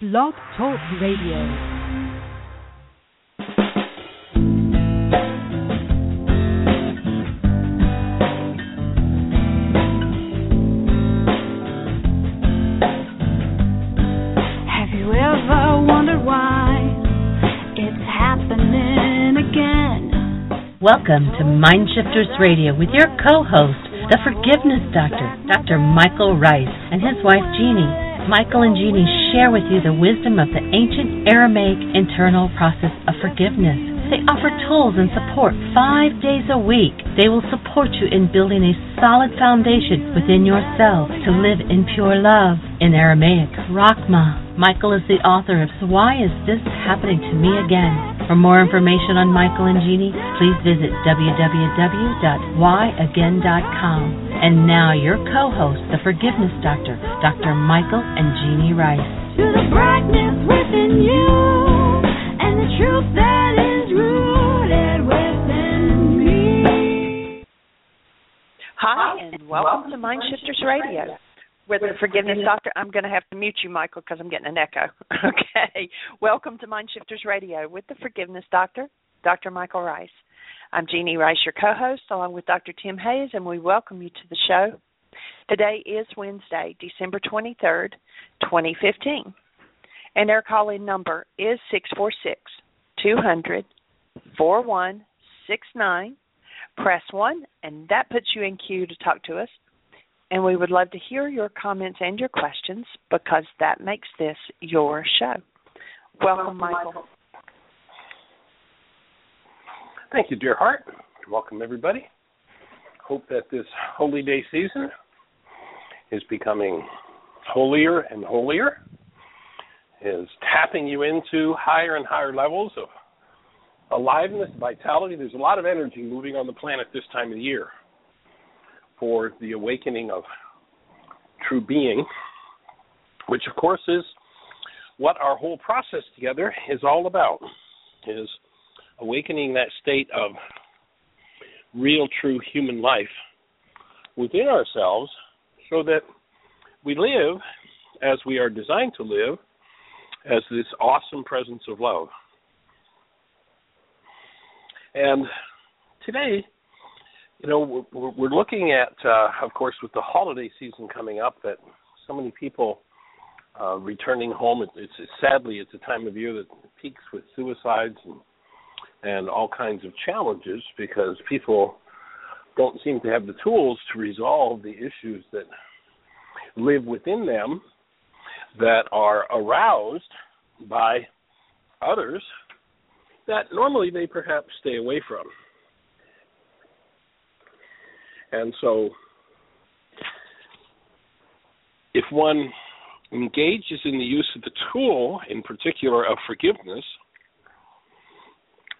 Blog Talk Radio. Have you ever wondered why it's happening again? Welcome to Mindshifters Radio with your co-host, the Forgiveness Doctor, Dr. Michael Ryce, and his wife Jeanie. Michael and Jeanie share with you the wisdom of the ancient Aramaic internal process of forgiveness. They offer tools and support five days a week. They will support you in building a solid foundation within yourself to live in pure love. In Aramaic, Rachma. Michael is the author of Why Is This Happening to Me Again? For more information on Michael and Jeanie, please visit www.whyagain.com. And now your co-host, the Forgiveness Doctor, Dr. Michael and Jeanie Ryce. To the brightness within you and the truth that is rooted. Hi, and welcome to Mind Shifters Radio. With the Forgiveness Doctor, I'm going to have to mute you, Michael, because I'm getting an echo. Okay. Welcome to Mind Shifters Radio with the Forgiveness Doctor, Dr. Michael Ryce. I'm Jeanie Ryce, your co host, along with Dr. Tim Hayes, and we welcome you to the show. Today is Wednesday, December 23rd, 2015. And their call in number is 646 200 4169. Press 1, and that puts you in queue to talk to us. And we would love to hear your comments and your questions because that makes this your show. Welcome, Michael. Thank you, dear heart. Welcome, everybody. Hope that this holy day season is becoming holier and holier, is tapping you into higher and higher levels of aliveness, vitality. There's a lot of energy moving on the planet this time of the year for the awakening of true being, which, of course, is what our whole process together is all about, is awakening that state of real, true human life within ourselves so that we live as we are designed to live as this awesome presence of love. And today, you know, we're, we're looking at, uh, of course, with the holiday season coming up, that so many people uh, returning home. It, it's, it's sadly it's a time of year that peaks with suicides and and all kinds of challenges because people don't seem to have the tools to resolve the issues that live within them that are aroused by others that normally they perhaps stay away from. And so, if one engages in the use of the tool, in particular of forgiveness,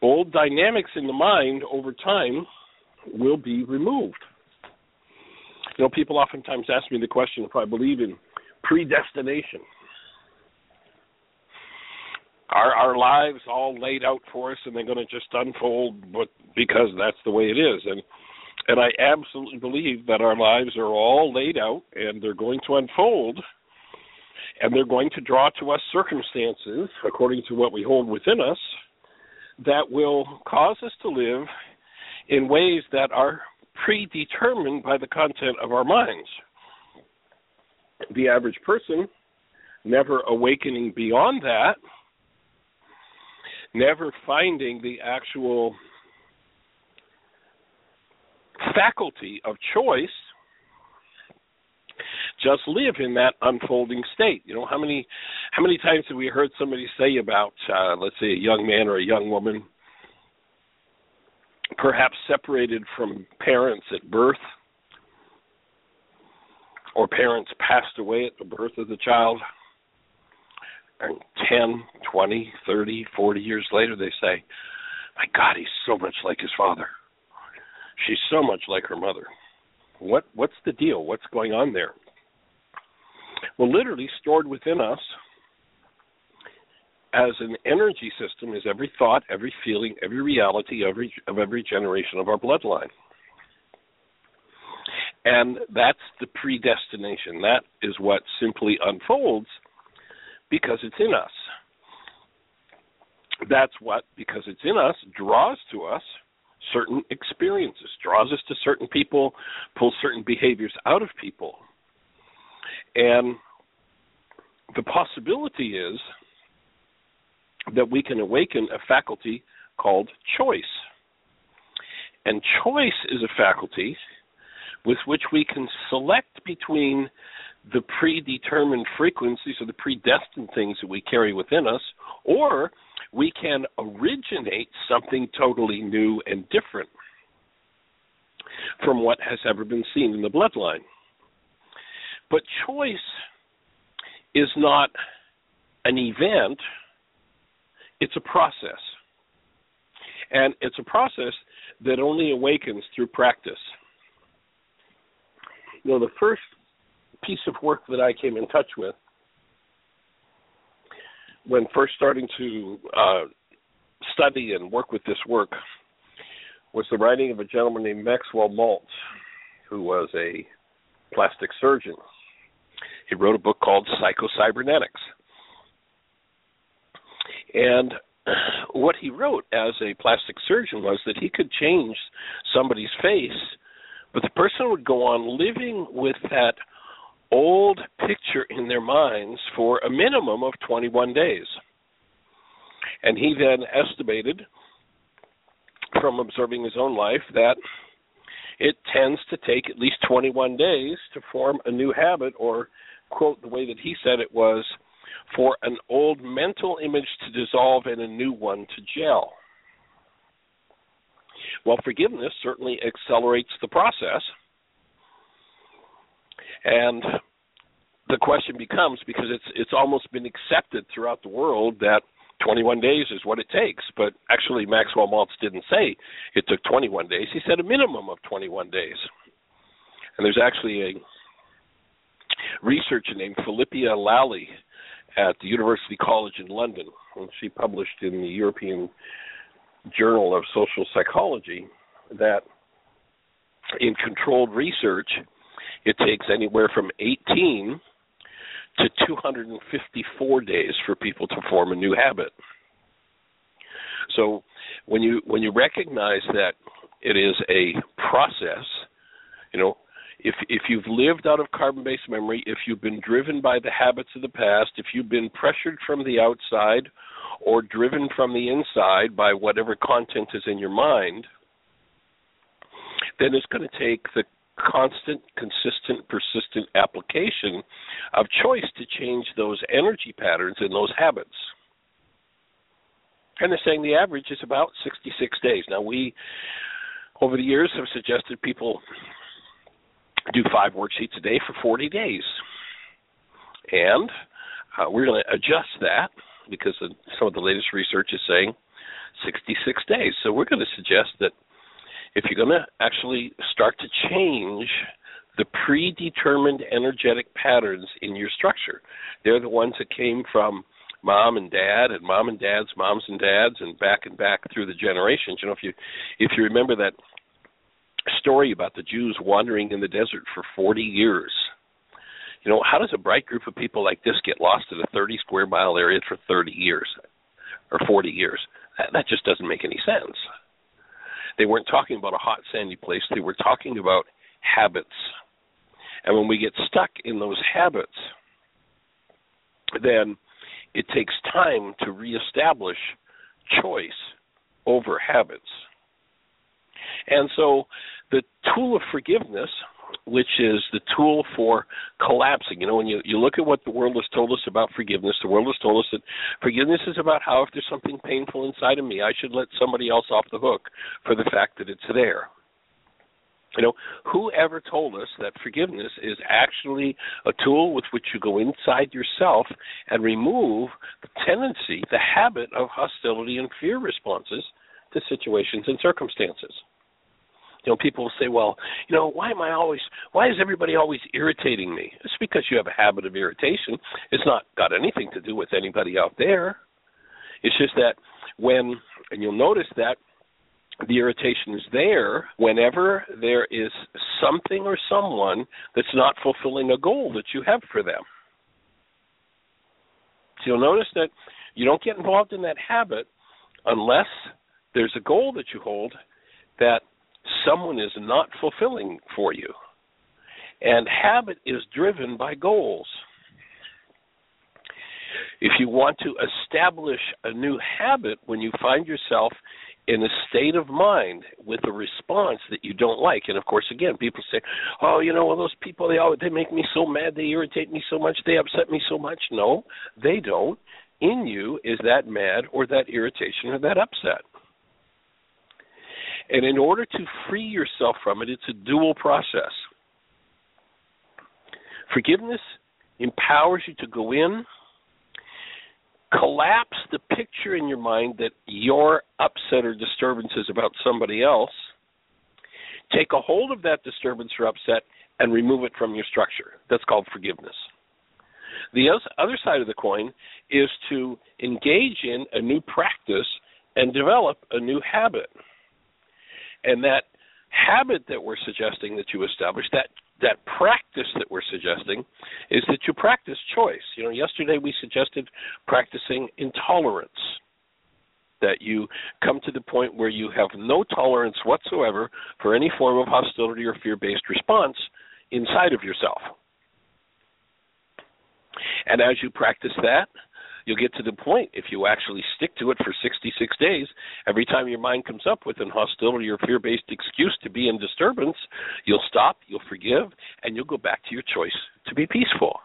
old dynamics in the mind over time will be removed. You know, people oftentimes ask me the question if I believe in predestination. Are our lives all laid out for us and they're going to just unfold but because that's the way it is? And and I absolutely believe that our lives are all laid out and they're going to unfold and they're going to draw to us circumstances according to what we hold within us that will cause us to live in ways that are predetermined by the content of our minds. The average person, never awakening beyond that, never finding the actual faculty of choice, just live in that unfolding state. You know, how many how many times have we heard somebody say about uh, let's say a young man or a young woman perhaps separated from parents at birth or parents passed away at the birth of the child and 10, 20, 30, 40 years later they say, "My god, he's so much like his father. She's so much like her mother." What what's the deal? What's going on there? Well, literally stored within us as an energy system is every thought, every feeling, every reality, every of every generation of our bloodline. And that's the predestination. That is what simply unfolds because it's in us. That's what, because it's in us, draws to us certain experiences, draws us to certain people, pulls certain behaviors out of people. And the possibility is that we can awaken a faculty called choice. And choice is a faculty with which we can select between the predetermined frequencies or the predestined things that we carry within us, or we can originate something totally new and different from what has ever been seen in the bloodline. But choice is not an event, it's a process. And it's a process that only awakens through practice. You know, the first piece of work that I came in touch with when first starting to uh, study and work with this work was the writing of a gentleman named Maxwell Maltz, who was a plastic surgeon. He wrote a book called Psychocybernetics. And what he wrote as a plastic surgeon was that he could change somebody's face, but the person would go on living with that old picture in their minds for a minimum of 21 days. And he then estimated from observing his own life that it tends to take at least 21 days to form a new habit, or, quote, the way that he said it was, for an old mental image to dissolve and a new one to gel. Well, forgiveness certainly accelerates the process. And the question becomes because it's it's almost been accepted throughout the world that 21 days is what it takes. But actually, Maxwell Maltz didn't say it took 21 days. He said a minimum of 21 days. And there's actually a researcher named Phillippa Lally at the University College in London, and she published in the European Journal of Social Psychology that in controlled research, it takes anywhere from 18 to 254 days for people to form a new habit. So when you when you recognize that it is a process, you know, if if you've lived out of carbon-based memory, if you've been driven by the habits of the past, if you've been pressured from the outside or driven from the inside by whatever content is in your mind, then it's going to take the constant, consistent, persistent application of choice to change those energy patterns and those habits. And they're saying the average is about 66 days. Now, we, over the years, have suggested people do five worksheets a day for 40 days. And uh, we're going to adjust that because of some of the latest research is saying 66 days. So we're going to suggest that if you're going to actually start to change the predetermined energetic patterns in your structure, they're the ones that came from mom and dad and mom and dad's moms and dads and back and back through the generations. You know, if you if you remember that story about the Jews wandering in the desert for 40 years. You know, how does a bright group of people like this get lost in a 30 square mile area for 30 years or 40 years? That, that just doesn't make any sense. They weren't talking about a hot, sandy place, they were talking about habits. And when we get stuck in those habits, then it takes time to reestablish choice over habits. And so the tool of forgiveness, which is the tool for collapsing, you know, when you, you look at what the world has told us about forgiveness, the world has told us that forgiveness is about how if there's something painful inside of me, I should let somebody else off the hook for the fact that it's there. You know, whoever told us that forgiveness is actually a tool with which you go inside yourself and remove the tendency, the habit of hostility and fear responses to situations and circumstances? You know, people will say, "Well, you know, why am I always? Why is everybody always irritating me?" It's because you have a habit of irritation. It's not got anything to do with anybody out there. It's just that when, and you'll notice that the irritation is there whenever there is something or someone that's not fulfilling a goal that you have for them. you'll notice that you don't get involved in that habit unless there's a goal that you hold that someone is not fulfilling for you. And habit is driven by goals. If you want to establish a new habit when you find yourself in a state of mind with a response that you don't like, and of course, again, people say, "Oh, you know, all those people they always they make me so mad, they irritate me so much, they upset me so much." No, they don't. In you is that mad or that irritation or that upset. And in order to free yourself from it, it's a dual process. Forgiveness empowers you to go in, collapse the picture in your mind that your upset or disturbance is about somebody else, take a hold of that disturbance or upset, and remove it from your structure. That's called forgiveness. The other side of the coin is to engage in a new practice and develop a new habit. And that habit that we're suggesting that you establish, that that practice that we're suggesting is that you practice choice. You know, yesterday we suggested practicing intolerance. That you come to the point where you have no tolerance whatsoever for any form of hostility or fear based response inside of yourself. And as you practice that, you'll get to the point if you actually stick to it for 66 days. Every time your mind comes up with an hostility or fear-based excuse to be in disturbance you'll stop you'll forgive and you'll go back to your choice to be peaceful.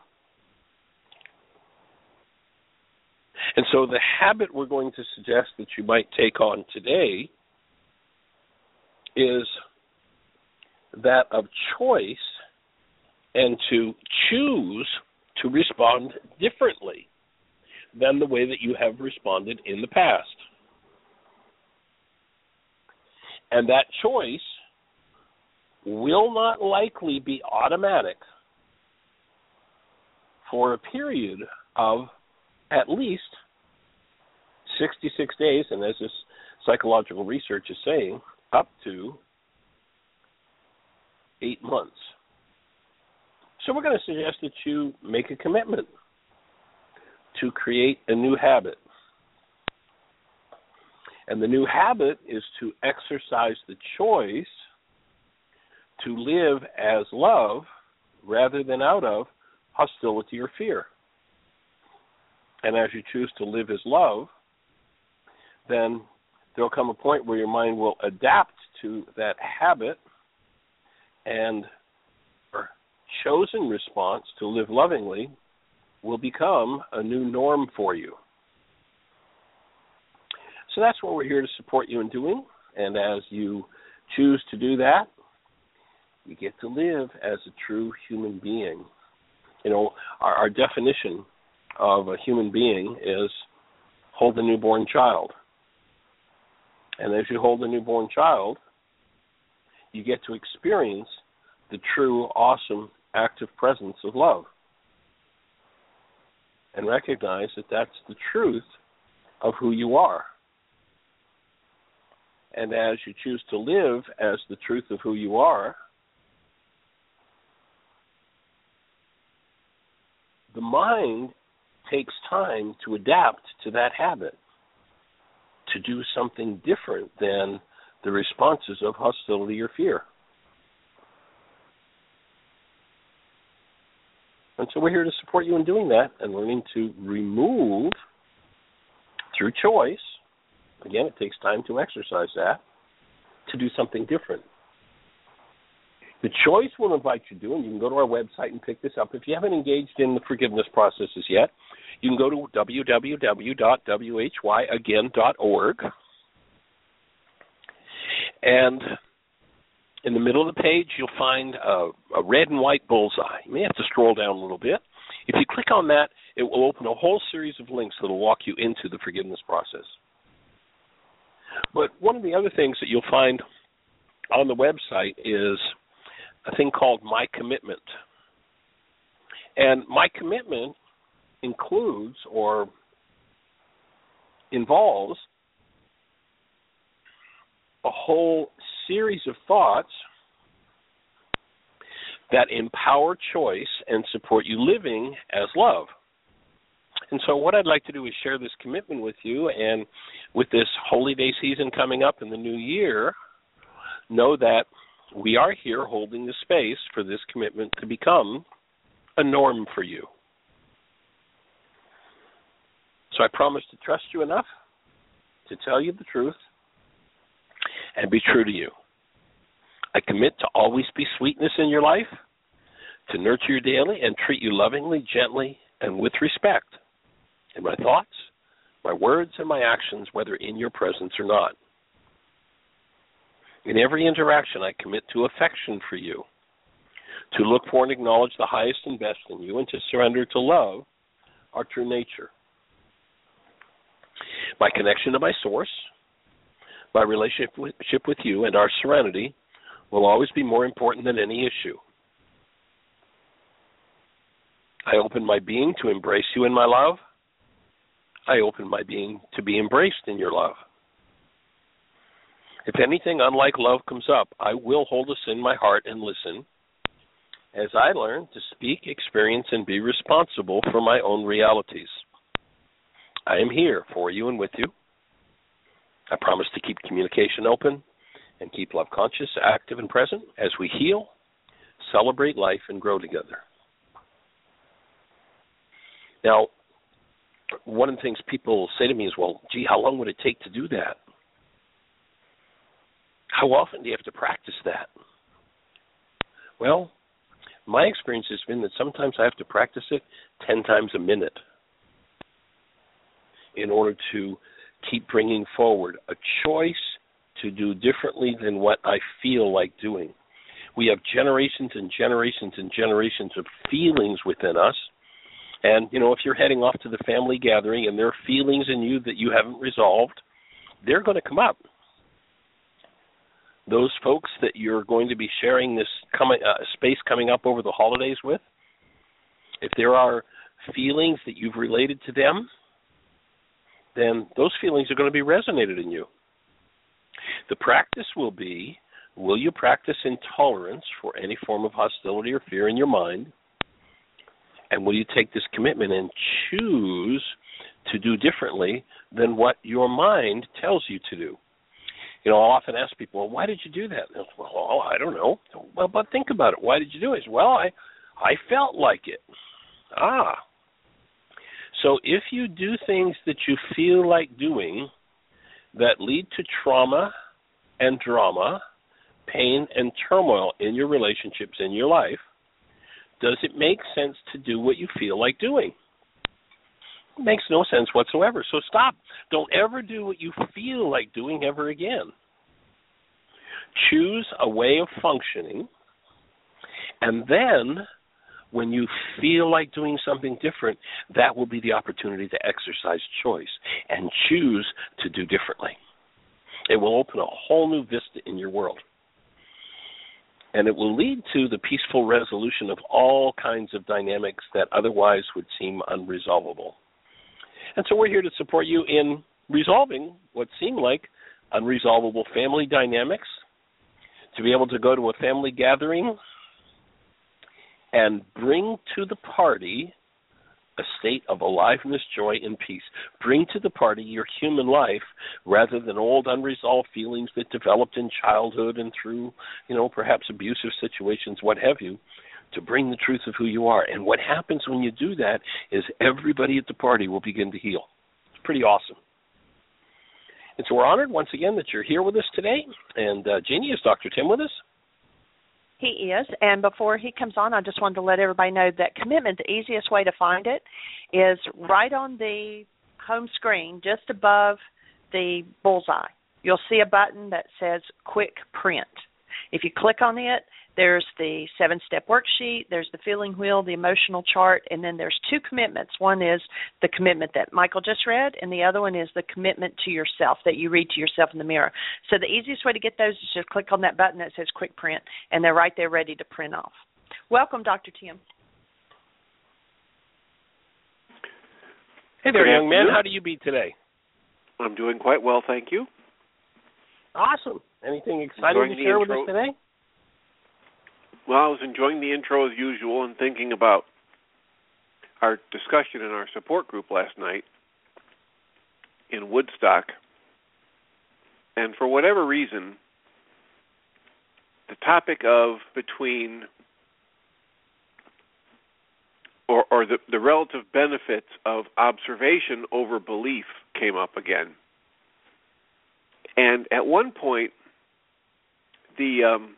And so the habit we're going to suggest that you might take on today is that of choice and to choose to respond differently than the way that you have responded in the past. And that choice will not likely be automatic for a period of at least 66 days, and as this psychological research is saying, up to eight months. So we're going to suggest that you make a commitment to create a new habit. And the new habit is to exercise the choice to live as love rather than out of hostility or fear. And as you choose to live as love, then there'll come a point where your mind will adapt to that habit and your chosen response to live lovingly will become a new norm for you. So that's what we're here to support you in doing. And as you choose to do that, you get to live as a true human being. You know, our, our definition of a human being is hold a newborn child. And as you hold a newborn child, you get to experience the true, awesome, active presence of love and recognize that that's the truth of who you are. And as you choose to live as the truth of who you are, the mind takes time to adapt to that habit, to do something different than the responses of hostility or fear. And so we're here to support you in doing that and learning to remove through choice. Again, it takes time to exercise that to do something different. The choice will invite you to do, and you can go to our website and pick this up. If you haven't engaged in the forgiveness processes yet, you can go to www.whyagain.org. And in the middle of the page, you'll find a, a, red and white bullseye. You may have to scroll down a little bit. If you click on that, it will open a whole series of links that will walk you into the forgiveness process. But one of the other things that you'll find on the website is a thing called My Commitment. And My Commitment includes or involves a whole series of thoughts that empower choice and support you living as love. And so, what I'd like to do is share this commitment with you. And with this holy day season coming up in the new year, know that we are here holding the space for this commitment to become a norm for you. So, I promise to trust you enough to tell you the truth and be true to you. I commit to always be sweetness in your life, to nurture you daily and treat you lovingly, gently, and with respect in my thoughts, my words, and my actions, whether in your presence or not. In every interaction, I commit to affection for you, to look for and acknowledge the highest and best in you, and to surrender to love our true nature. My connection to my source, my relationship with you, and our serenity will always be more important than any issue. I open my being to embrace you in my love. I open my being to be embraced in your love. If anything unlike love comes up, I will hold us in my heart and listen as I learn to speak, experience, and be responsible for my own realities. I am here for you and with you. I promise to keep communication open and keep love conscious, active, and present as we heal, celebrate life, and grow together. Now, one of the things people say to me is, well, gee, how long would it take to do that? How often do you have to practice that? Well, my experience has been that sometimes I have to practice it 10 times a minute in order to keep bringing forward a choice to do differently than what I feel like doing. We have generations and generations and generations of feelings within us. And, you know, if you're heading off to the family gathering and there are feelings in you that you haven't resolved, they're going to come up. Those folks that you're going to be sharing this coming, uh, space coming up over the holidays with, if there are feelings that you've related to them, then those feelings are going to be resonated in you. The practice will be will you practice intolerance for any form of hostility or fear in your mind? And will you take this commitment and choose to do differently than what your mind tells you to do? You know, I'll often ask people, well, why did you do that? well, I don't know. Well, but think about it. Why did you do it? Well, I I felt like it. Ah. So if you do things that you feel like doing that lead to trauma and drama, pain and turmoil in your relationships in your life, does it make sense to do what you feel like doing? It makes no sense whatsoever. So stop. Don't ever do what you feel like doing ever again. Choose a way of functioning, and then when you feel like doing something different, that will be the opportunity to exercise choice and choose to do differently. It will open a whole new vista in your world. And it will lead to the peaceful resolution of all kinds of dynamics that otherwise would seem unresolvable. And so we're here to support you in resolving what seem like unresolvable family dynamics, to be able to go to a family gathering and bring to the party a state of aliveness, joy, and peace. Bring to the party your human life rather than old unresolved feelings that developed in childhood and through, you know, perhaps abusive situations, what have you, to bring the truth of who you are. And what happens when you do that is everybody at the party will begin to heal. It's pretty awesome. And so we're honored once again that you're here with us today. And uh, Jeanie, is Dr. Tim with us? He is. And before he comes on, I just wanted to let everybody know that commitment, the easiest way to find it is right on the home screen, just above the bullseye. You'll see a button that says Quick Print. If you click on it, there's the seven step worksheet, there's the feeling wheel, the emotional chart, and then there's two commitments. One is the commitment that Michael just read, and the other one is the commitment to yourself that you read to yourself in the mirror. So the easiest way to get those is just click on that button that says quick print, and they're right there ready to print off. Welcome, Dr. Tim. Hey there, Good young man. How do you be today? I'm doing quite well, thank you. Awesome. Anything exciting to the share with us today? Well, I was enjoying the intro as usual and thinking about our discussion in our support group last night in Woodstock, and for whatever reason, the topic of between or, or the, the relative benefits of observation over belief came up again. And at one point, the um,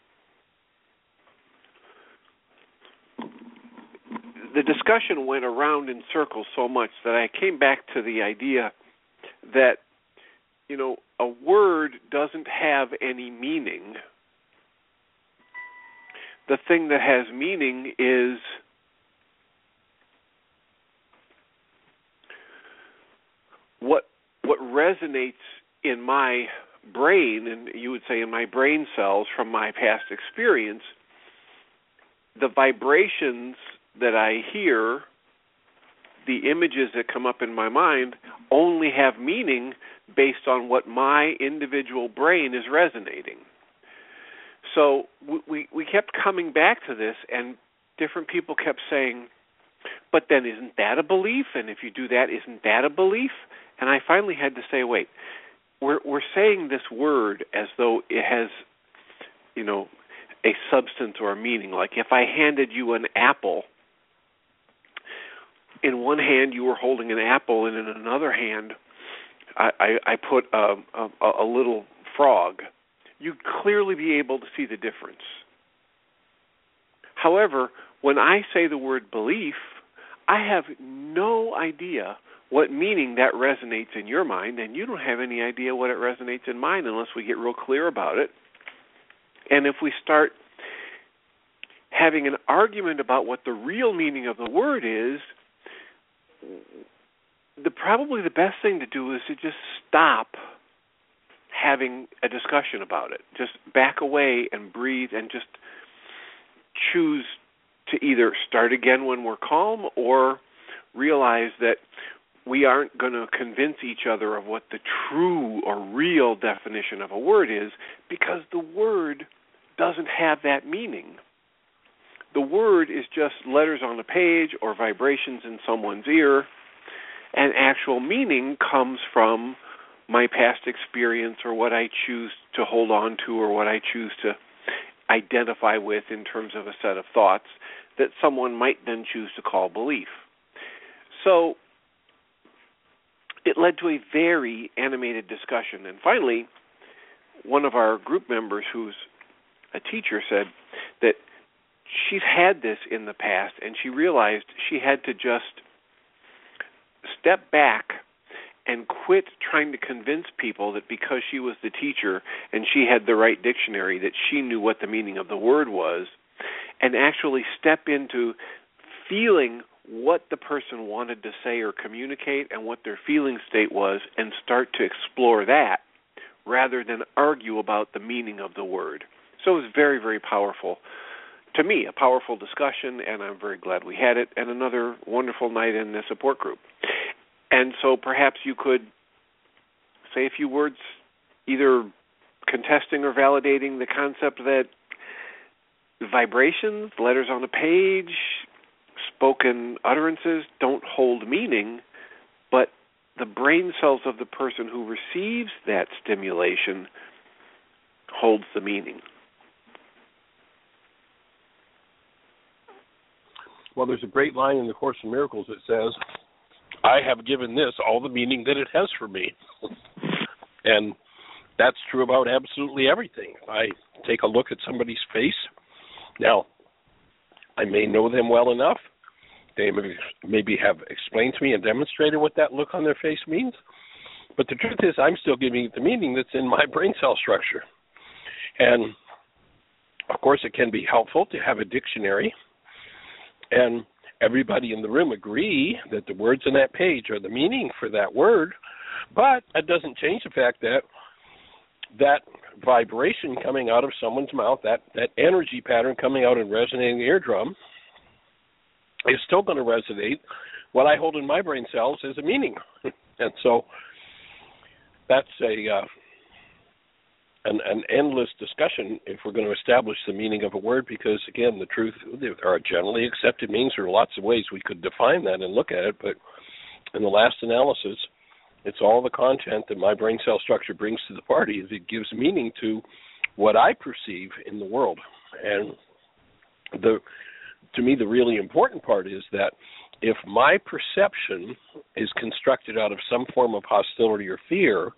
the discussion went around in circles so much that I came back to the idea that you know a word doesn't have any meaning. The thing that has meaning is what what resonates in my brain and you would say in my brain cells from my past experience the vibrations that I hear the images that come up in my mind only have meaning based on what my individual brain is resonating. So we we kept coming back to this and different people kept saying but then isn't that a belief? And if you do that isn't that a belief? And I finally had to say, wait, we're we're saying this word as though it has, you know, a substance or a meaning. Like if I handed you an apple, in one hand you were holding an apple, and in another hand, I I, I put um, a, a a little frog. You'd clearly be able to see the difference. However, when I say the word belief, I have no idea what meaning that resonates in your mind, and you don't have any idea what it resonates in mine unless we get real clear about it. And if we start having an argument about what the real meaning of the word is, the probably the best thing to do is to just stop having a discussion about it. Just back away and breathe and just choose to either start again when we're calm or realize that we aren't going to convince each other of what the true or real definition of a word is because the word doesn't have that meaning. The word is just letters on a page or vibrations in someone's ear, and actual meaning comes from my past experience or what I choose to hold on to or what I choose to identify with in terms of a set of thoughts that someone might then choose to call belief. So it led to a very animated discussion. And finally, one of our group members, who's a teacher, said that she's had this in the past and she realized she had to just step back and quit trying to convince people that because she was the teacher and she had the right dictionary that she knew what the meaning of the word was and actually step into feeling what the person wanted to say or communicate and what their feeling state was and start to explore that rather than argue about the meaning of the word. So it was very, very powerful. To me, a powerful discussion, and I'm very glad we had it, and another wonderful night in the support group. And so perhaps you could say a few words either contesting or validating the concept that vibrations, letters on a page, spoken utterances don't hold meaning, but the brain cells of the person who receives that stimulation holds the meaning. Well, there's a great line in the Course in Miracles that says, I have given this all the meaning that it has for me. and that's true about absolutely everything. I take a look at somebody's face. Now, I may know them well enough they maybe have explained to me and demonstrated what that look on their face means. But the truth is, I'm still giving it the meaning that's in my brain cell structure. And of course, it can be helpful to have a dictionary. And everybody in the room agree that the words on that page are the meaning for that word. But it doesn't change the fact that that vibration coming out of someone's mouth, that, that energy pattern coming out and resonating the eardrum, is still going to resonate what I hold in my brain cells as a meaning. and so that's a uh, an, an endless discussion if we're going to establish the meaning of a word because again the truth there are generally accepted meanings. There are lots of ways we could define that and look at it but in the last analysis it's all the content that my brain cell structure brings to the party it gives meaning to what i perceive in the world. And the to me the really important part is that if my perception is constructed out of some form of hostility or fear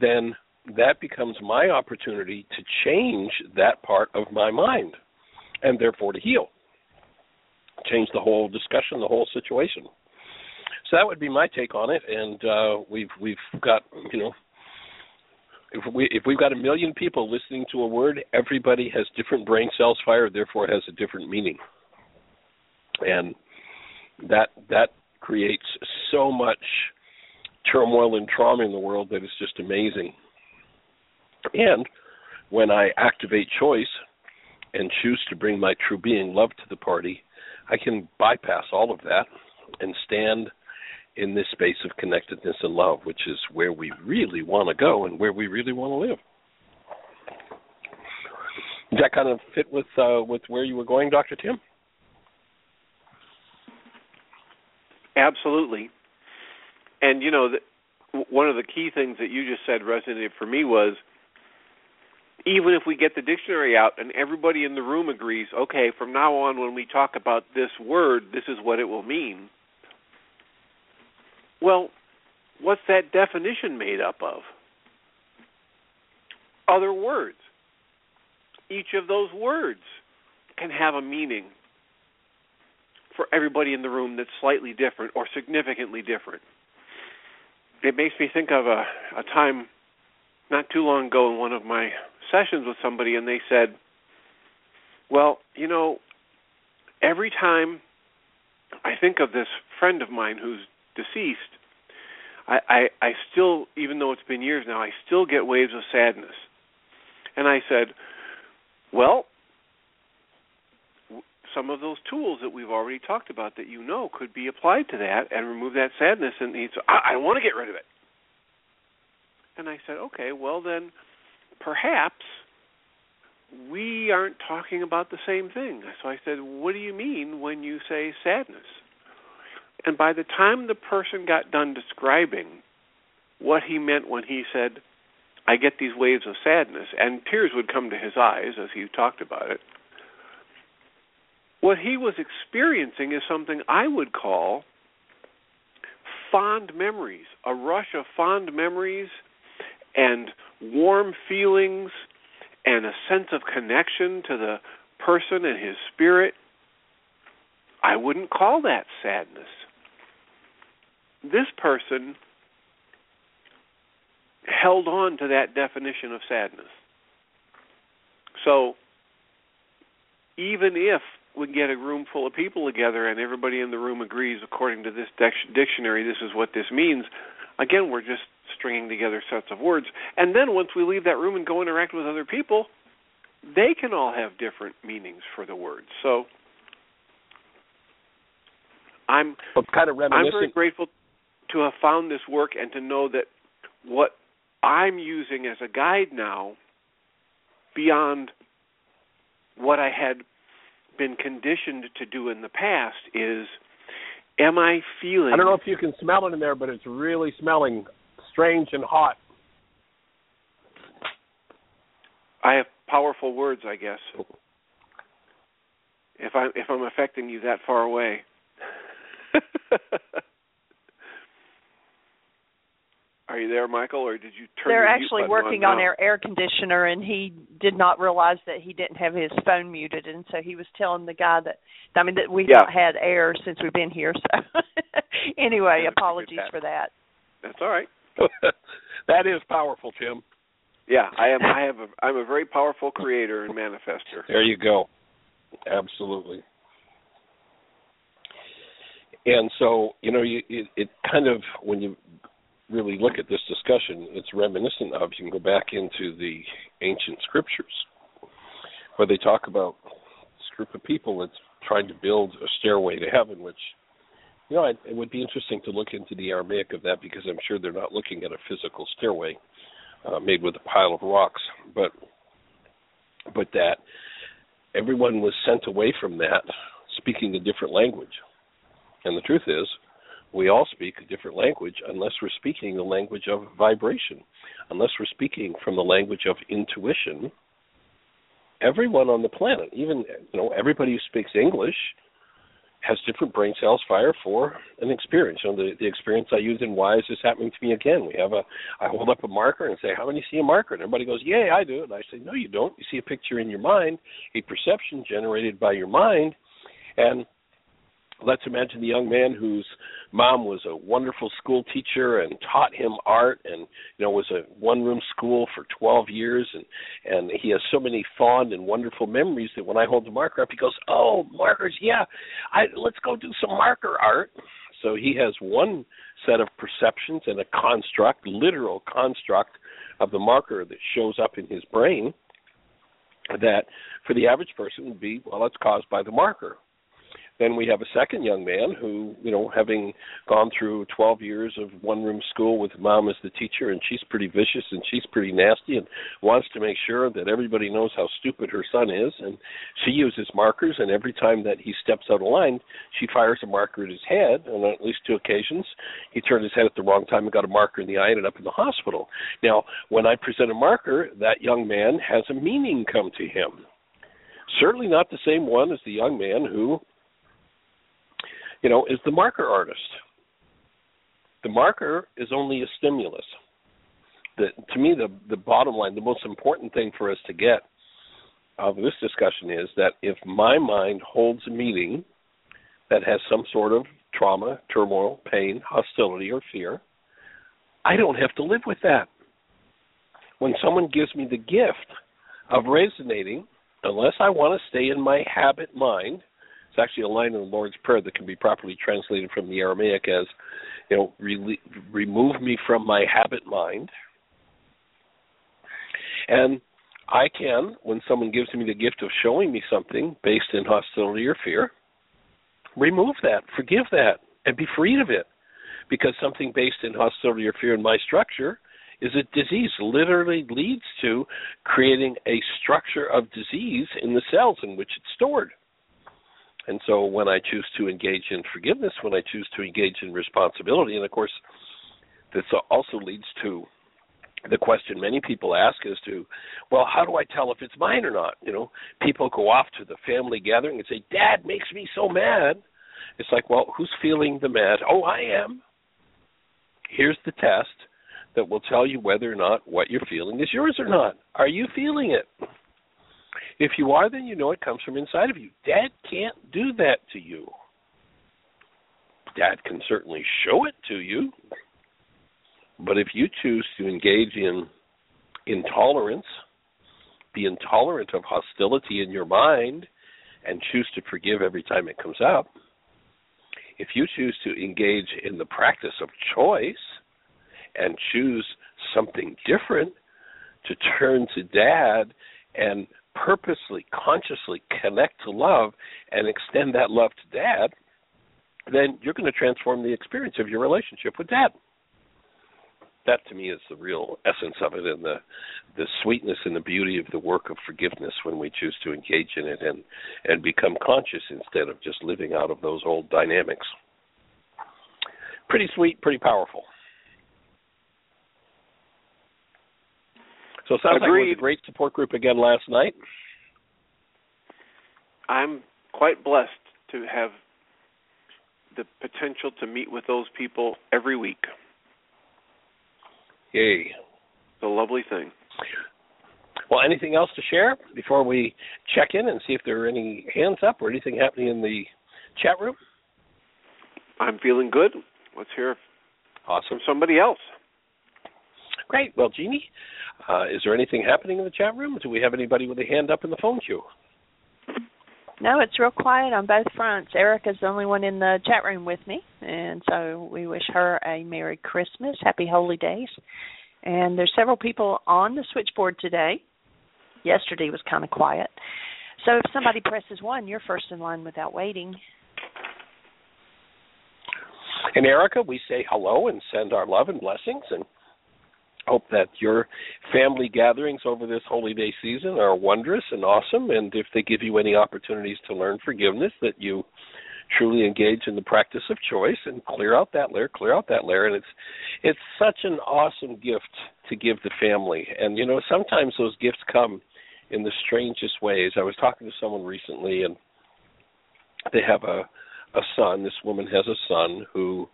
then that becomes my opportunity to change that part of my mind and therefore to heal change the whole discussion the whole situation. So that would be my take on it. And uh, we've we've got you know if we if we've got a million people listening to a word everybody has different brain cells fired therefore has a different meaning. And that that creates so much turmoil and trauma in the world that is just amazing and when I activate choice and choose to bring my true being, love, to the party, I can bypass all of that and stand in this space of connectedness and love, which is where we really want to go and where we really want to live. Does that kind of fit with uh, with where you were going, Dr. Tim? Absolutely. And you know, the, one of the key things that you just said resonated for me was even if we get the dictionary out and everybody in the room agrees, okay, from now on when we talk about this word, this is what it will mean. Well, what's that definition made up of? Other words. Each of those words can have a meaning for everybody in the room that's slightly different or significantly different. It makes me think of a, a time not too long ago in one of my sessions with somebody and they said, Well, you know, every time I think of this friend of mine who's deceased, I, I, I still, even though it's been years now, I still get waves of sadness. And I said, Well, some of those tools that we've already talked about that you know could be applied to that and remove that sadness. And he said, I, I want to get rid of it. And I said, okay, well then perhaps we aren't talking about the same thing. So I said, What do you mean when you say sadness? And by the time the person got done describing what he meant when he said, I get these waves of sadness, and tears would come to his eyes as he talked about it, what he was experiencing is something I would call fond memories, a rush of fond memories warm feelings and a sense of connection to the person and his spirit, I wouldn't call that sadness. This person held on to that definition of sadness. So, even if we get a room full of people together and everybody in the room agrees, according to this dictionary, this is what this means, again, we're just stringing together sets of words. And then once we leave that room and go interact with other people, they can all have different meanings for the words. So I'm well, kind of I'm very grateful to have found this work and to know that what I'm using as a guide now beyond what I had been conditioned to do in the past is am I feeling I don't know if you can smell it in there, but it's really smelling strange and hot. I have powerful words, I guess. If I'm if I'm affecting you that far away. Are you there, Michael, or did you turn? They're your actually mute working on, on our air conditioner, and he did not realize that he didn't have his phone muted, and so he was telling the guy that I mean that we Yeah. not had air since we've been here. So anyway, apologies that. for that. That's all right. that is powerful, Tim. Yeah, I am. I have. A, I'm a very powerful creator and manifester. There you go. Absolutely. And so, you know, you, it, it kind of, when you really look at this discussion, it's reminiscent of, you can go back into the ancient scriptures where they talk about this group of people that's trying to build a stairway to heaven, which, you know, it, it would be interesting to look into the Aramaic of that because I'm sure they're not looking at a physical stairway. uh, made with a pile of rocks, but but that everyone was sent away from that speaking a different language. And the truth is, we all speak a different language unless we're speaking the language of vibration, unless we're speaking from the language of intuition. Everyone on the planet, even you know everybody who speaks English, has different brain cells fire for an experience. You know, the, the experience I use in Why is this happening to me again? We have a I hold up a marker and say, How many see a marker? And everybody goes, Yay, I do. And I say, No, you don't. You see a picture in your mind, a perception generated by your mind, and let's imagine the young man whose mom was a wonderful school teacher and taught him art and you know was a one room school for 12 years. And and he has so many fond and wonderful memories that when I hold the marker up he goes oh markers yeah. I let's go do some marker art. So he has one set of perceptions and a construct literal construct of the marker that shows up in his brain that for the average person would be well it's caused by the marker then we have a second young man who, you know, having gone through 12 years of one room school with mom as the teacher, and she's pretty vicious and she's pretty nasty and wants to make sure that everybody knows how stupid her son is. And she uses markers, and every time that he steps out of line, she fires a marker at his head. And on at least two occasions, he turned his head at the wrong time and got a marker in the eye, and ended up in the hospital. Now, when I present a marker, that young man has a meaning come to him. Certainly not the same one as the young man who you know, is the marker artist. The marker is only a stimulus. The, to me, the the bottom line, the most important thing for us to get out of this discussion is that if my mind holds a meaning that has some sort of trauma, turmoil, pain, hostility, or fear, I don't have to live with that. When someone gives me the gift of resonating, unless I want to stay in my habit mind, it's actually a line in the Lord's Prayer that can be properly translated from the Aramaic as, you know, re- remove me from my habit mind. And I can, when someone gives me the gift of showing me something based in hostility or fear, remove that, forgive that, and be freed of it. Because something based in hostility or fear in my structure is a disease, literally leads to creating a structure of disease in the cells in which it's stored. And so when I choose to engage in forgiveness, when I choose to engage in responsibility, and of course, this also leads to the question many people ask as to, well, how do I tell if it's mine or not? You know, people go off to the family gathering and say, Dad makes me so mad. It's like, well, who's feeling the mad? Oh, I am. Here's the test that will tell you whether or not what you're feeling is yours or not. Are you feeling it? If you are, then you know it comes from inside of you. Dad can't do that to you. Dad can certainly show it to you. But if you choose to engage in intolerance, be intolerant of hostility in your mind, and choose to forgive every time it comes up, if you choose to engage in the practice of choice and choose something different, to turn to dad and purposely, consciously connect to love and extend that love to dad, then you're going to transform the experience of your relationship with dad. That to me is the real essence of it and the the sweetness and the beauty of the work of forgiveness when we choose to engage in it and and become conscious instead of just living out of those old dynamics. Pretty sweet, pretty powerful. So it sounds Agreed. like it was a great support group again last night. I'm quite blessed to have the potential to meet with those people every week. Yay. It's a lovely thing. Well, anything else to share before we check in and see if there are any hands up or anything happening in the chat room? I'm feeling good. Let's hear Awesome. from somebody else. Great. Well, Jeanie, uh, is there anything happening in the chat room? Do we have anybody with a hand up in the phone queue? No, it's real quiet on both fronts. Erica's the only one in the chat room with me, and so we wish her a Merry Christmas, Happy Holy Days. And there's several people on the switchboard today. Yesterday was kind of quiet. So if somebody presses one, you're first in line without waiting. And Erica, we say hello and send our love and blessings. And hope that your family gatherings over this holy day season are wondrous and awesome and if they give you any opportunities to learn forgiveness that you truly engage in the practice of choice and clear out that layer clear out that layer. And it's it's such an awesome gift to give the family. And you know sometimes those gifts come in the strangest ways. I was talking to someone recently and they have a a son. This woman has a son who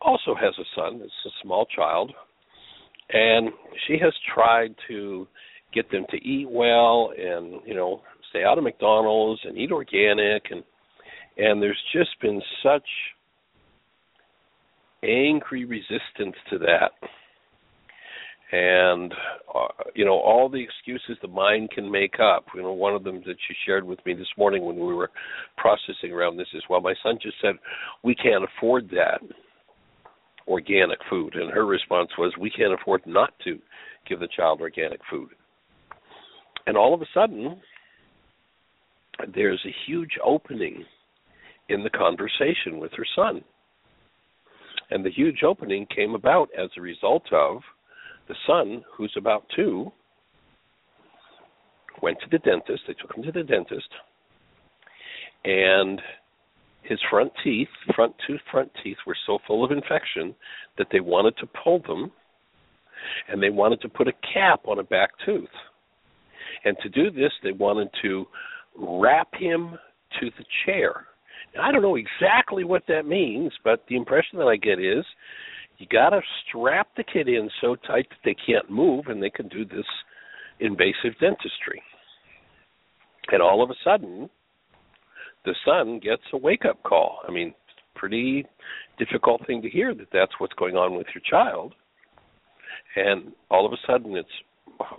also has a son. It's a small child and she has tried to get them to eat well and you know stay out of McDonald's and eat organic. And and there's just been such angry resistance to that. And uh, you know all the excuses the mind can make up. You know one of them that she shared with me this morning when we were processing around this is well my son just said we can't afford that organic food. And her response was, We can't afford not to give the child organic food. And all of a sudden, there's a huge opening in the conversation with her son. And the huge opening came about as a result of the son, who's about two, went to the dentist. They took him to the dentist. And his front teeth, front two front teeth, were so full of infection that they wanted to pull them, and they wanted to put a cap on a back tooth. And to do this, they wanted to wrap him to the chair. Now, I don't know exactly what that means, but the impression that I get is you got to strap the kid in so tight that they can't move, and they can do this invasive dentistry. And all of a sudden, the son gets a wake up call. I mean, pretty difficult thing to hear that that's what's going on with your child. And all of a sudden it's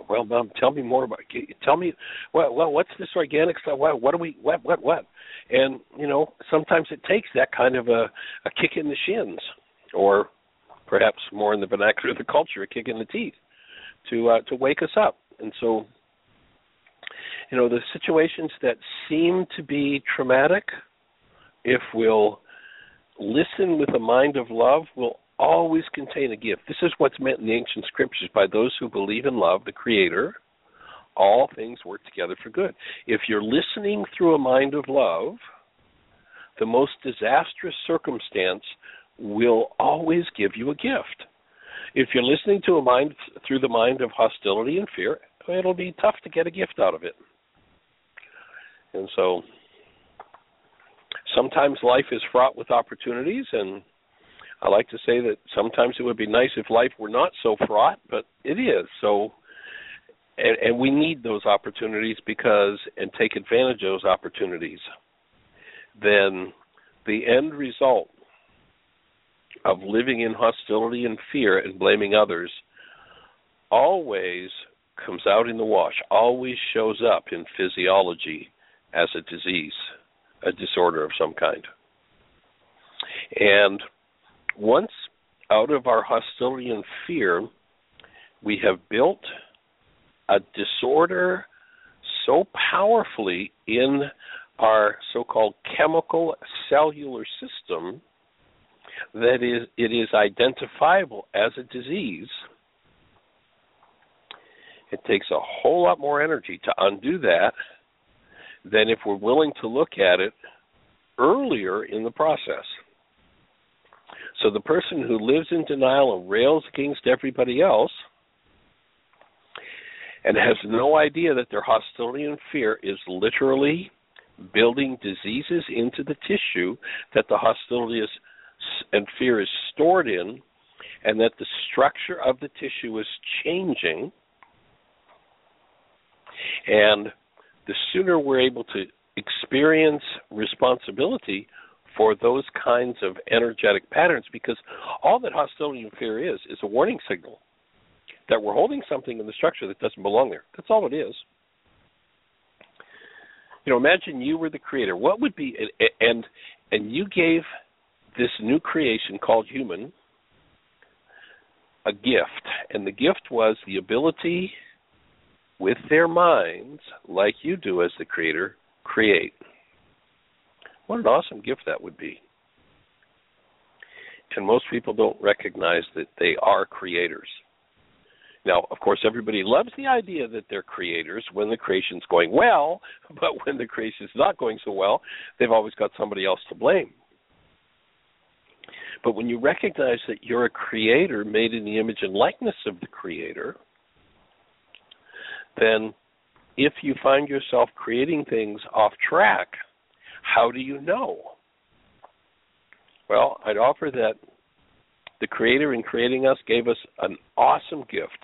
well, mom, tell me more about. Tell me, well, well, what's this organic stuff? What, what do we? What, what, what? And you know, sometimes it takes that kind of a, a kick in the shins, or perhaps more in the vernacular of the culture, a kick in the teeth, to uh, to wake us up. And so, you know, the situations that seem to be traumatic, if we'll listen with a mind of love, will always contain a gift. This is what's meant in the ancient scriptures by those who believe in love, the Creator. All things work together for good. If you're listening through a mind of love, the most disastrous circumstance will always give you a gift. If you're listening to a mind through the mind of hostility and fear, it'll be tough to get a gift out of it. And so sometimes life is fraught with opportunities and I like to say that sometimes it would be nice if life were not so fraught, but it is. So and, and we need those opportunities because and take advantage of those opportunities. Then the end result of living in hostility and fear and blaming others always comes out in the wash, always shows up in physiology as a disease, a disorder of some kind. And once out of our hostility and fear, we have built a disorder so powerfully in our so called chemical cellular system that is, it is identifiable as a disease. It takes a whole lot more energy to undo that than if we're willing to look at it earlier in the process. So the person who lives in denial and rails against everybody else and has no idea that their hostility and fear is literally building diseases into the tissue that the hostility is, and fear is stored in, and that the structure of the tissue is changing. And the sooner we're able to experience responsibility for those kinds of energetic patterns because all that hostility and fear is is a warning signal that we're holding something in the structure that doesn't belong there. That's all it is. You know, imagine you were the creator. What would be and and you gave this new creation called human a gift, and the gift was the ability with their minds, like you do as the creator, create. What an awesome gift that would be. And most people don't recognize that they are creators. Now, of course, everybody loves the idea that they're creators when the creation's going well, but when the creation's not going so well, they've always got somebody else to blame. But when you recognize that you're a creator made in the image and likeness of the creator, then if you find yourself creating things off track, how do you know? Well, I'd offer that the Creator in creating us gave us an awesome gift,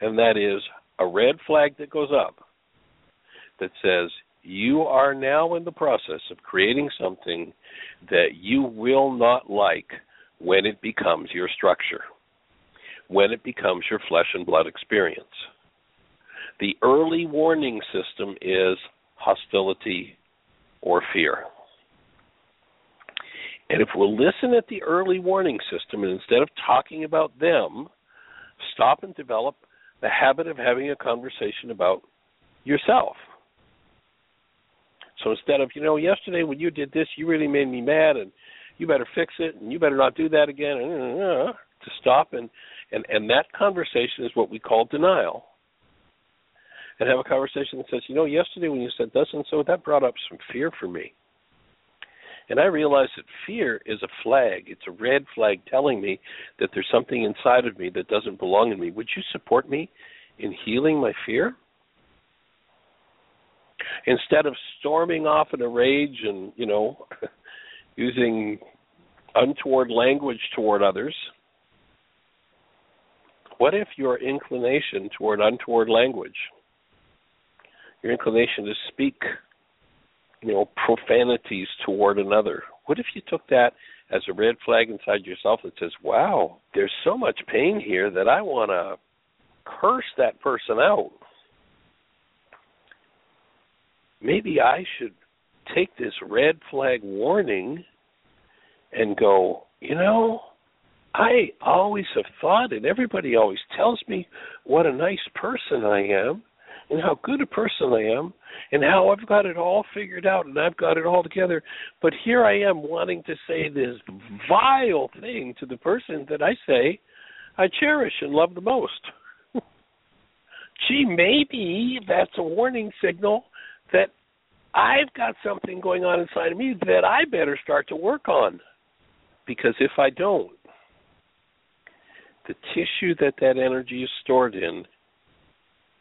and that is a red flag that goes up that says, You are now in the process of creating something that you will not like when it becomes your structure, when it becomes your flesh and blood experience. The early warning system is hostility or fear. And if we'll listen at the early warning system and instead of talking about them, stop and develop the habit of having a conversation about yourself. So instead of, you know, yesterday when you did this, you really made me mad and you better fix it and you better not do that again, uh, uh, uh, to stop and, and, and that conversation is what we call denial and have a conversation that says, you know, yesterday when you said this and so, that brought up some fear for me. And I realized that fear is a flag. It's a red flag telling me that there's something inside of me that doesn't belong in me. Would you support me in healing my fear? Instead of storming off in a rage and, you know, using untoward language toward others, what if your inclination toward untoward language your inclination to speak, you know, profanities toward another. What if you took that as a red flag inside yourself that says, "Wow, there's so much pain here that I want to curse that person out." Maybe I should take this red flag warning and go, you know, I always have thought, and everybody always tells me what a nice person I am and how good a person I am and how I've got it all figured out and I've got it all together. But here I am wanting to say this vile thing to the person that I say I cherish and love the most. Gee, maybe that's a warning signal that I've got something going on inside of me that I better start to work on. Because if I don't, the tissue that that energy is stored in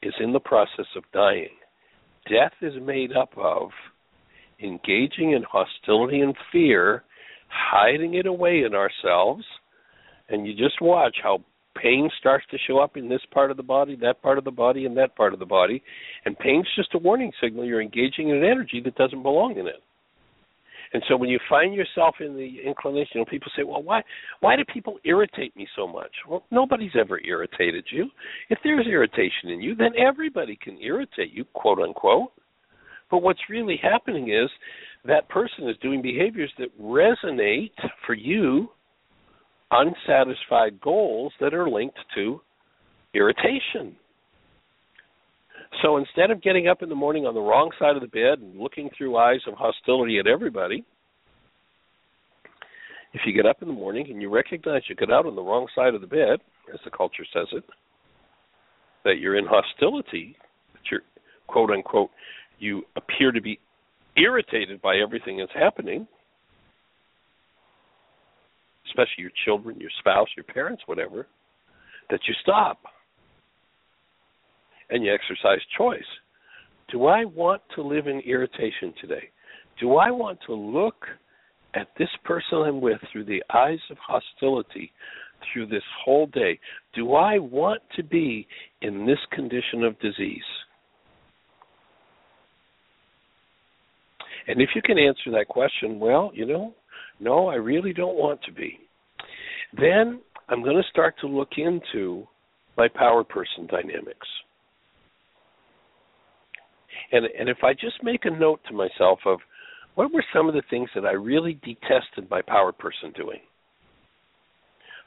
is in the process of dying. Death is made up of engaging in hostility and fear, hiding it away in ourselves, and you just watch how pain starts to show up in this part of the body, that part of the body, and that part of the body. And pain's just a warning signal you're engaging in an energy that doesn't belong in it. And so when you find yourself in the inclination, people say, "Well, why why do people irritate me so much?" Well, nobody's ever irritated you. If there's irritation in you, then everybody can irritate you, quote unquote. But what's really happening is that person is doing behaviors that resonate for you unsatisfied goals that are linked to irritation. So instead of getting up in the morning on the wrong side of the bed and looking through eyes of hostility at everybody, if you get up in the morning and you recognize you got out on the wrong side of the bed, as the culture says it, that you're in hostility, that you're quote unquote, you appear to be irritated by everything that's happening, especially your children, your spouse, your parents, whatever, that you stop and you exercise choice. Do I want to live in irritation today? Do I want to look at this person I'm with through the eyes of hostility through this whole day? Do I want to be in this condition of disease? And if you can answer that question, well, you know, no, I really don't want to be. Then I'm going to start to look into my power person dynamics. And and if I just make a note to myself of what were some of the things that I really detested my power person doing?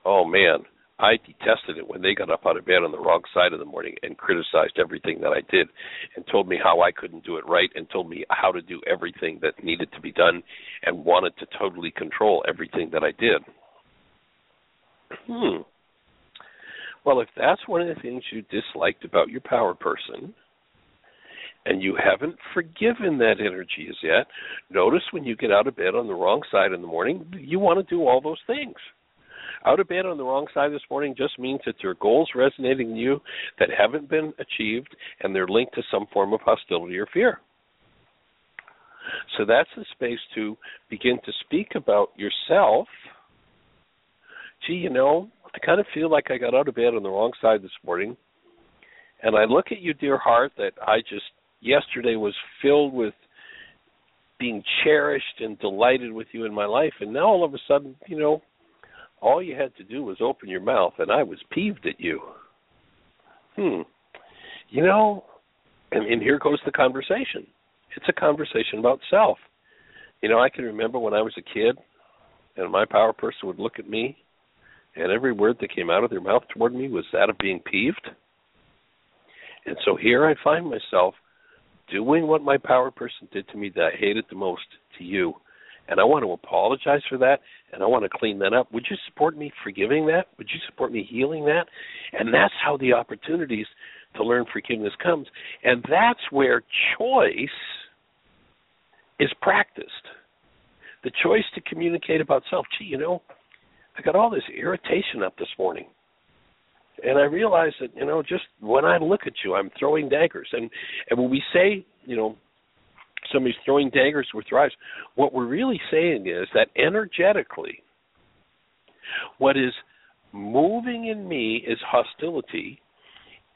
Oh man, I detested it when they got up out of bed on the wrong side of the morning and criticized everything that I did and told me how I couldn't do it right and told me how to do everything that needed to be done and wanted to totally control everything that I did. Hmm. Well, if that's one of the things you disliked about your power person, and you haven't forgiven that energy as yet, notice when you get out of bed on the wrong side in the morning, you want to do all those things. Out of bed on the wrong side this morning just means that there are goals resonating in you that haven't been achieved and they're linked to some form of hostility or fear. So that's the space to begin to speak about yourself. Gee, you know, I kind of feel like I got out of bed on the wrong side this morning. And I look at you, dear heart, that I just yesterday was filled with being cherished and delighted with you in my life. And now all of a sudden, you know, all you had to do was open your mouth, and I was peeved at you. Hmm. You know, and, and here goes the conversation. It's a conversation about self. You know, I can remember when I was a kid, and my power person would look at me, and every word that came out of their mouth toward me was that of being peeved. And so here I find myself doing what my power person did to me that I hated the most to you and I want to apologize for that, and I want to clean that up. Would you support me forgiving that? Would you support me healing that? And that's how the opportunities to learn forgiveness comes, and that's where choice is practiced. The choice to communicate about self. Gee, you know, I got all this irritation up this morning. And I realize that, you know, just when I look at you, I'm throwing daggers. And and when we say, you know, somebody's throwing daggers with eyes. What we're really saying is that energetically, what is moving in me is hostility,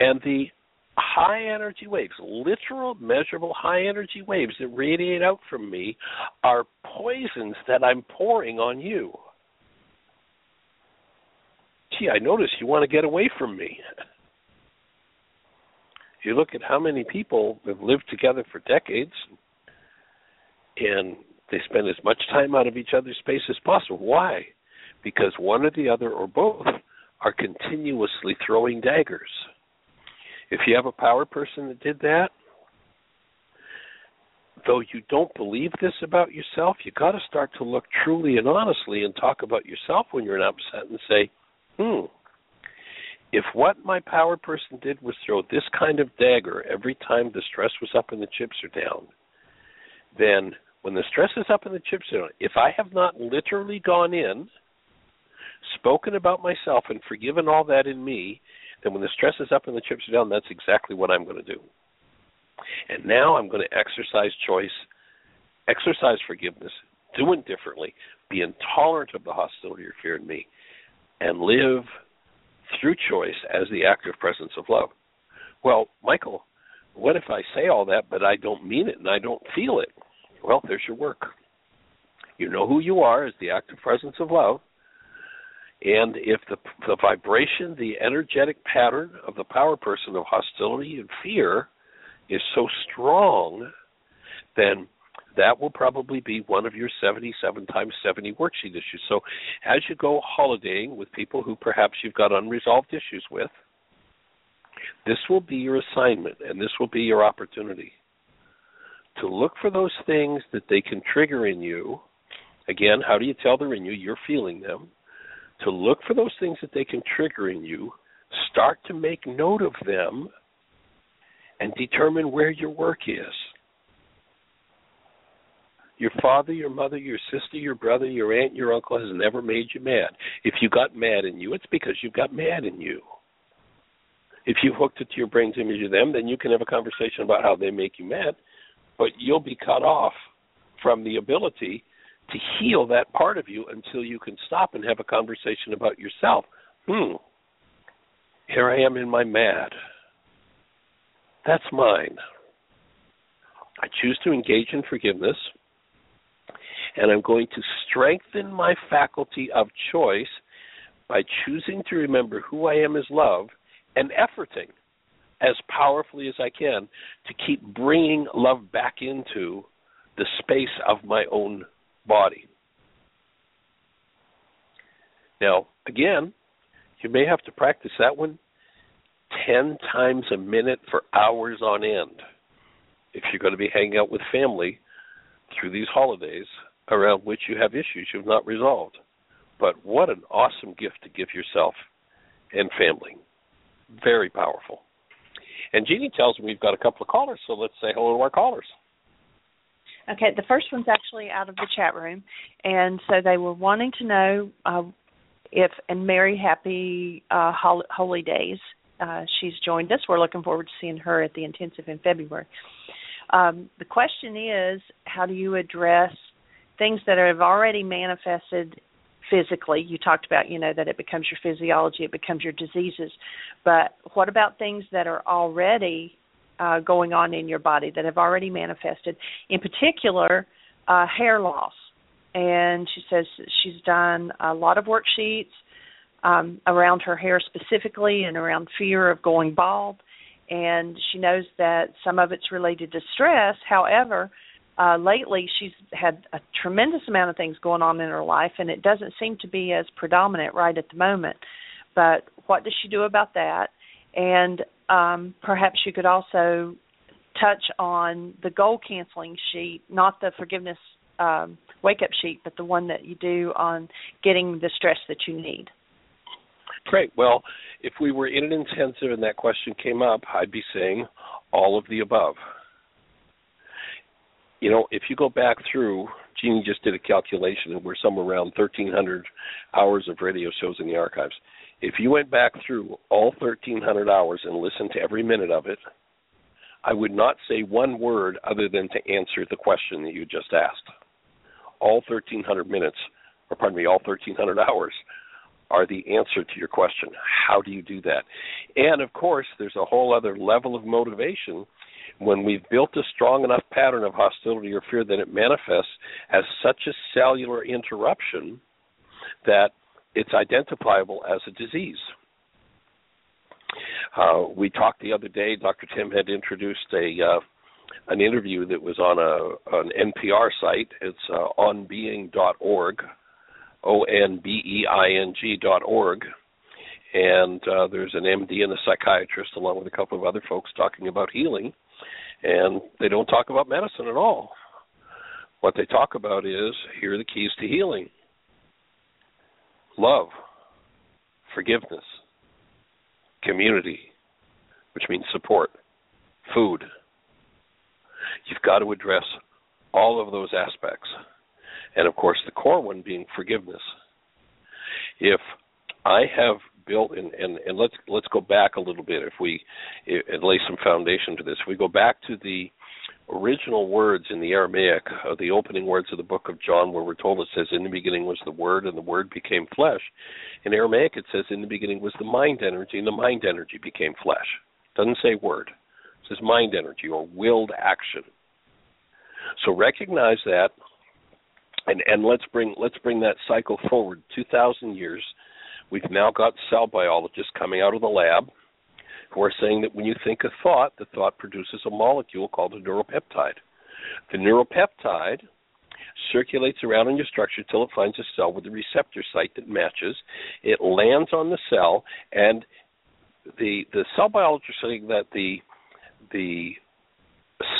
and the high energy waves, literal, measurable high energy waves that radiate out from me, are poisons that I'm pouring on you. Gee, I notice you want to get away from me. You look at how many people have lived together for decades, and they spend as much time out of each other's space as possible. Why? Because one or the other or both are continuously throwing daggers. If you have a power person that did that, though you don't believe this about yourself, you got to start to look truly and honestly and talk about yourself when you're upset and say, "Hmm, if what my power person did was throw this kind of dagger every time the stress was up and the chips are down, then when the stress is up and the chips are down, if I have not literally gone in, spoken about myself, and forgiven all that in me, then when the stress is up and the chips are down, that's exactly what I'm going to do. And now I'm going to exercise choice, exercise forgiveness, do it differently, be intolerant of the hostility or fear in me, and live through choice as the active presence of love. Well, Michael, what if I say all that, but I don't mean it and I don't feel it? Well, there's your work. You know who you are as the active presence of love. And if the the vibration, the energetic pattern of the power person of hostility and fear is so strong, then that will probably be one of your 77 times 70 worksheet issues. So as you go holidaying with people who perhaps you've got unresolved issues with, this will be your assignment and this will be your opportunity to look for those things that they can trigger in you. Again, how do you tell they're in you? You're feeling them. To look for those things that they can trigger in you, start to make note of them, and determine where your work is. Your father, your mother, your sister, your brother, your aunt, your uncle has never made you mad. If you got mad in you, it's because you've got mad in you. If you hooked it to your brain's image of them, then you can have a conversation about how they make you mad but you'll be cut off from the ability to heal that part of you until you can stop and have a conversation about yourself. Hmm. Here I am in my mad. That's mine. I choose to engage in forgiveness, and I'm going to strengthen my faculty of choice by choosing to remember who I am as love and efforting as powerfully as I can to keep bringing love back into the space of my own body. Now, again, you may have to practice that one 10 times a minute for hours on end if you're going to be hanging out with family through these holidays around which you have issues you've not resolved. But what an awesome gift to give yourself and family. Very powerful. And Jeanie tells me we've got a couple of callers, so let's say hello to our callers. Okay, the first one's actually out of the chat room, and so they were wanting to know uh, if and Mary Happy uh, hol- Holy Days. Uh, she's joined us. We're looking forward to seeing her at the intensive in February. Um, the question is, how do you address things that have already manifested physically? You talked about, you know, that it becomes your physiology, it becomes your diseases, but what about things that are already uh, going on in your body that have already manifested? In particular, uh, hair loss. And she says she's done a lot of worksheets um, around her hair specifically and around fear of going bald. And she knows that some of it's related to stress. However, uh, lately she's had a tremendous amount of things going on in her life, and it doesn't seem to be as predominant right at the moment. But what does she do about that? And um, perhaps you could also touch on the goal canceling sheet, not the forgiveness um, wake up sheet, but the one that you do on getting the stress that you need. Great. Well, if we were in an intensive and that question came up, I'd be saying all of the above. You know, if you go back through, Jeanie just did a calculation, and we're somewhere around 1,300 hours of radio shows in the archives. If you went back through all 1,300 hours and listened to every minute of it, I would not say one word other than to answer the question that you just asked. All 1,300 minutes, or pardon me, all 1,300 hours are the answer to your question. How do you do that? And of course, there's a whole other level of motivation when we've built a strong enough pattern of hostility or fear that it manifests as such a cellular interruption that it's identifiable as a disease. Uh, we talked the other day. Dr. Tim had introduced a uh, an interview that was on a an NPR site. It's uh, onbeing.org, o n b e i n g dot org, and uh, there's an MD and a psychiatrist along with a couple of other folks talking about healing, and they don't talk about medicine at all. What they talk about is here are the keys to healing: love, forgiveness, community, which means support, food. You've got to address all of those aspects. And of course, the core one being forgiveness. If I have built, and, and, and let's let's go back a little bit. If we and lay some foundation to this, if we go back to the original words in the Aramaic, uh, the opening words of the book of John, where we're told it says, "In the beginning was the Word, and the Word became flesh." In Aramaic, it says, "In the beginning was the mind energy, and the mind energy became flesh." It doesn't say word; it says mind energy or willed action. So recognize that, and and let's bring let's bring that cycle forward two thousand years. We've now got cell biologists coming out of the lab who are saying that when you think a thought, the thought produces a molecule called a neuropeptide. The neuropeptide circulates around in your structure till it finds a cell with a receptor site that matches. It lands on the cell, and the the cell biologists are saying that the the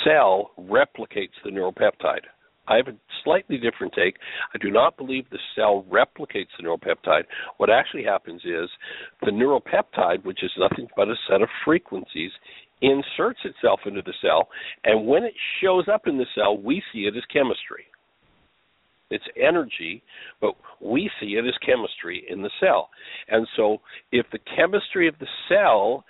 cell replicates the neuropeptide. I have a slightly different take. I do not believe the cell replicates the neuropeptide. What actually happens is the neuropeptide, which is nothing but a set of frequencies, inserts itself into the cell, and when it shows up in the cell, we see it as chemistry. It's energy, but we see it as chemistry in the cell. And so, if the chemistry of the cell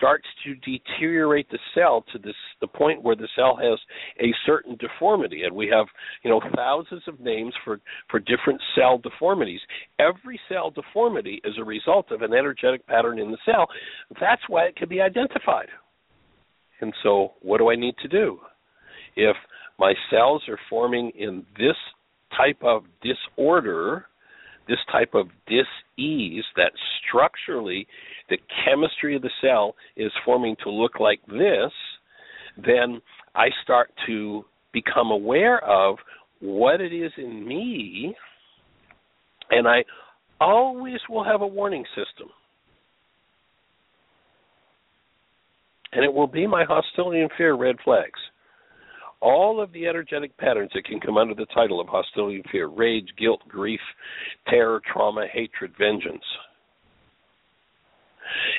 starts to deteriorate the cell to this the point where the cell has a certain deformity, and we have you know thousands of names for for different cell deformities. Every cell deformity is a result of an energetic pattern in the cell. That's why it can be identified. And so, what do I need to do? If my cells are forming in this type of disorder, this type of dis-ease that structurally the chemistry of the cell is forming to look like this, then I start to become aware of what it is in me, and I always will have a warning system. And it will be my hostility and fear red flags all of the energetic patterns that can come under the title of hostility and fear rage, guilt, grief, terror, trauma, hatred, vengeance.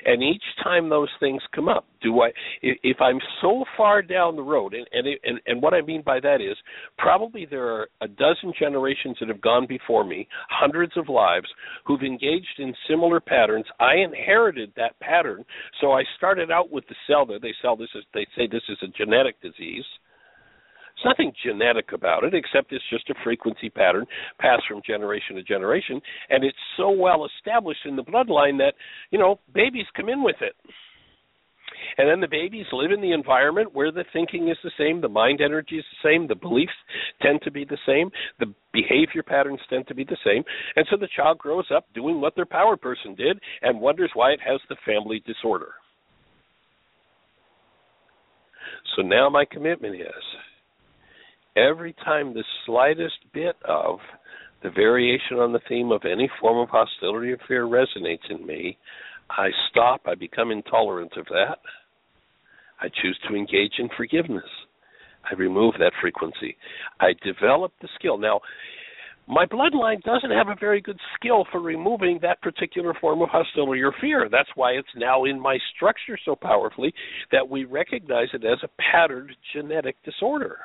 And each time those things come up, do I if, I'm so far down the road and and, and and what I mean by that is probably there are a dozen generations that have gone before me, hundreds of lives who've engaged in similar patterns. I inherited that pattern, so I started out with the cell that they sell this is they say this is a genetic disease there's nothing genetic about it, except it's just a frequency pattern passed from generation to generation, and it's so well established in the bloodline that you know babies come in with it. And then the babies live in the environment where the thinking is the same, the mind energy is the same, the beliefs tend to be the same, the behavior patterns tend to be the same. And so the child grows up doing what their power person did and wonders why it has the family disorder. So now my commitment is every time the slightest bit of the variation on the theme of any form of hostility or fear resonates in me, I stop, I become intolerant of that. I choose to engage in forgiveness. I remove that frequency. I develop the skill. Now, my bloodline doesn't have a very good skill for removing that particular form of hostility or fear. That's why it's now in my structure so powerfully that we recognize it as a patterned genetic disorder.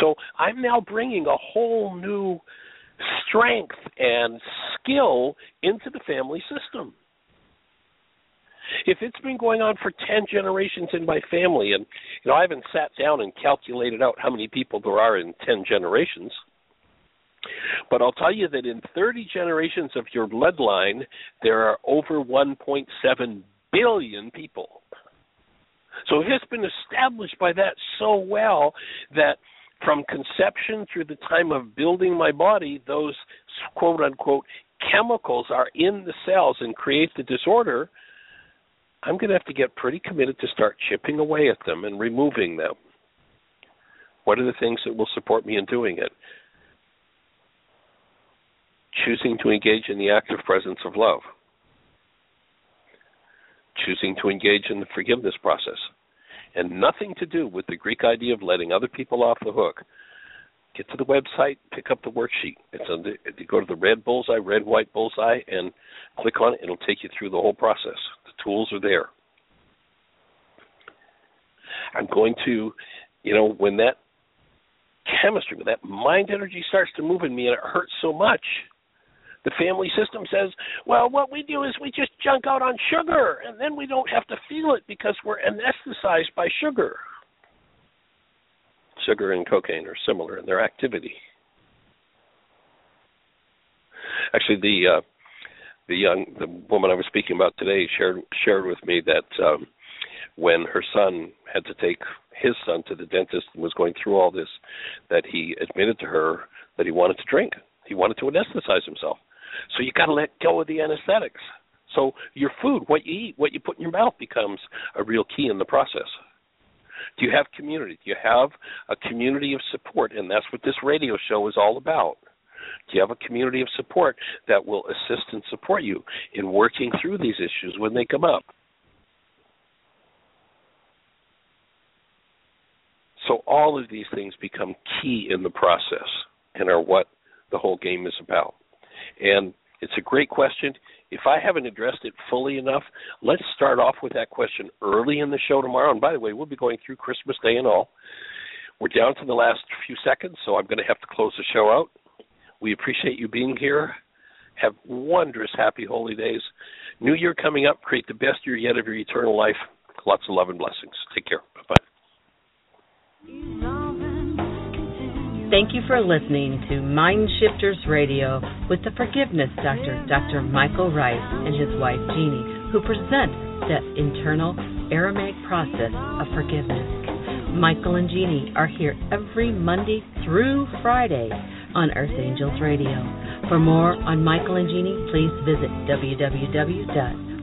So I'm now bringing a whole new strength and skill into the family system. If it's been going on for 10 generations in my family, and you know, I haven't sat down and calculated out how many people there are in 10 generations, but I'll tell you that in 30 generations of your bloodline, there are over 1.7 billion people. So it has been established by that so well that from conception through the time of building my body, those quote unquote chemicals are in the cells and create the disorder, I'm going to have to get pretty committed to start chipping away at them and removing them. What are the things that will support me in doing it? Choosing to engage in the active presence of love. Choosing to engage in the forgiveness process and nothing to do with the Greek idea of letting other people off the hook. Get to the website, pick up the worksheet. It's the, you go to the red bullseye, red white bullseye, and click on it. It'll take you through the whole process. The tools are there. I'm going to, you know, when that chemistry, when that mind energy starts to move in me and it hurts so much, the family system says, well, what we do is we just junk out on sugar, and then we don't have to feel it because we're anesthetized by sugar. Sugar and cocaine are similar in their activity. Actually, the uh, the young the woman I was speaking about today shared shared with me that um, when her son had to take his son to the dentist and was going through all this, that he admitted to her that he wanted to drink. He wanted to anesthetize himself. So you got to let go of the anesthetics. So your food, what you eat, what you put in your mouth becomes a real key in the process. Do you have community? Do you have a community of support? And that's what this radio show is all about. Do you have a community of support that will assist and support you in working through these issues when they come up? So all of these things become key in the process and are what the whole game is about. And it's a great question. If I haven't addressed it fully enough, let's start off with that question early in the show tomorrow. And by the way, we'll be going through Christmas Day and all. We're down to the last few seconds, so I'm going to have to close the show out. We appreciate you being here. Have wondrous, happy, holy days. New Year coming up. Create the best year yet of your eternal life. Lots of love and blessings. Take care. Bye bye. Thank you for listening to Mind Shifters Radio with the Forgiveness Doctor, Dr. Michael Ryce, and his wife Jeanie, who present the internal Aramaic process of forgiveness. Michael and Jeanie are here every Monday through Friday on Earth Angels Radio. For more on Michael and Jeanie, please visit www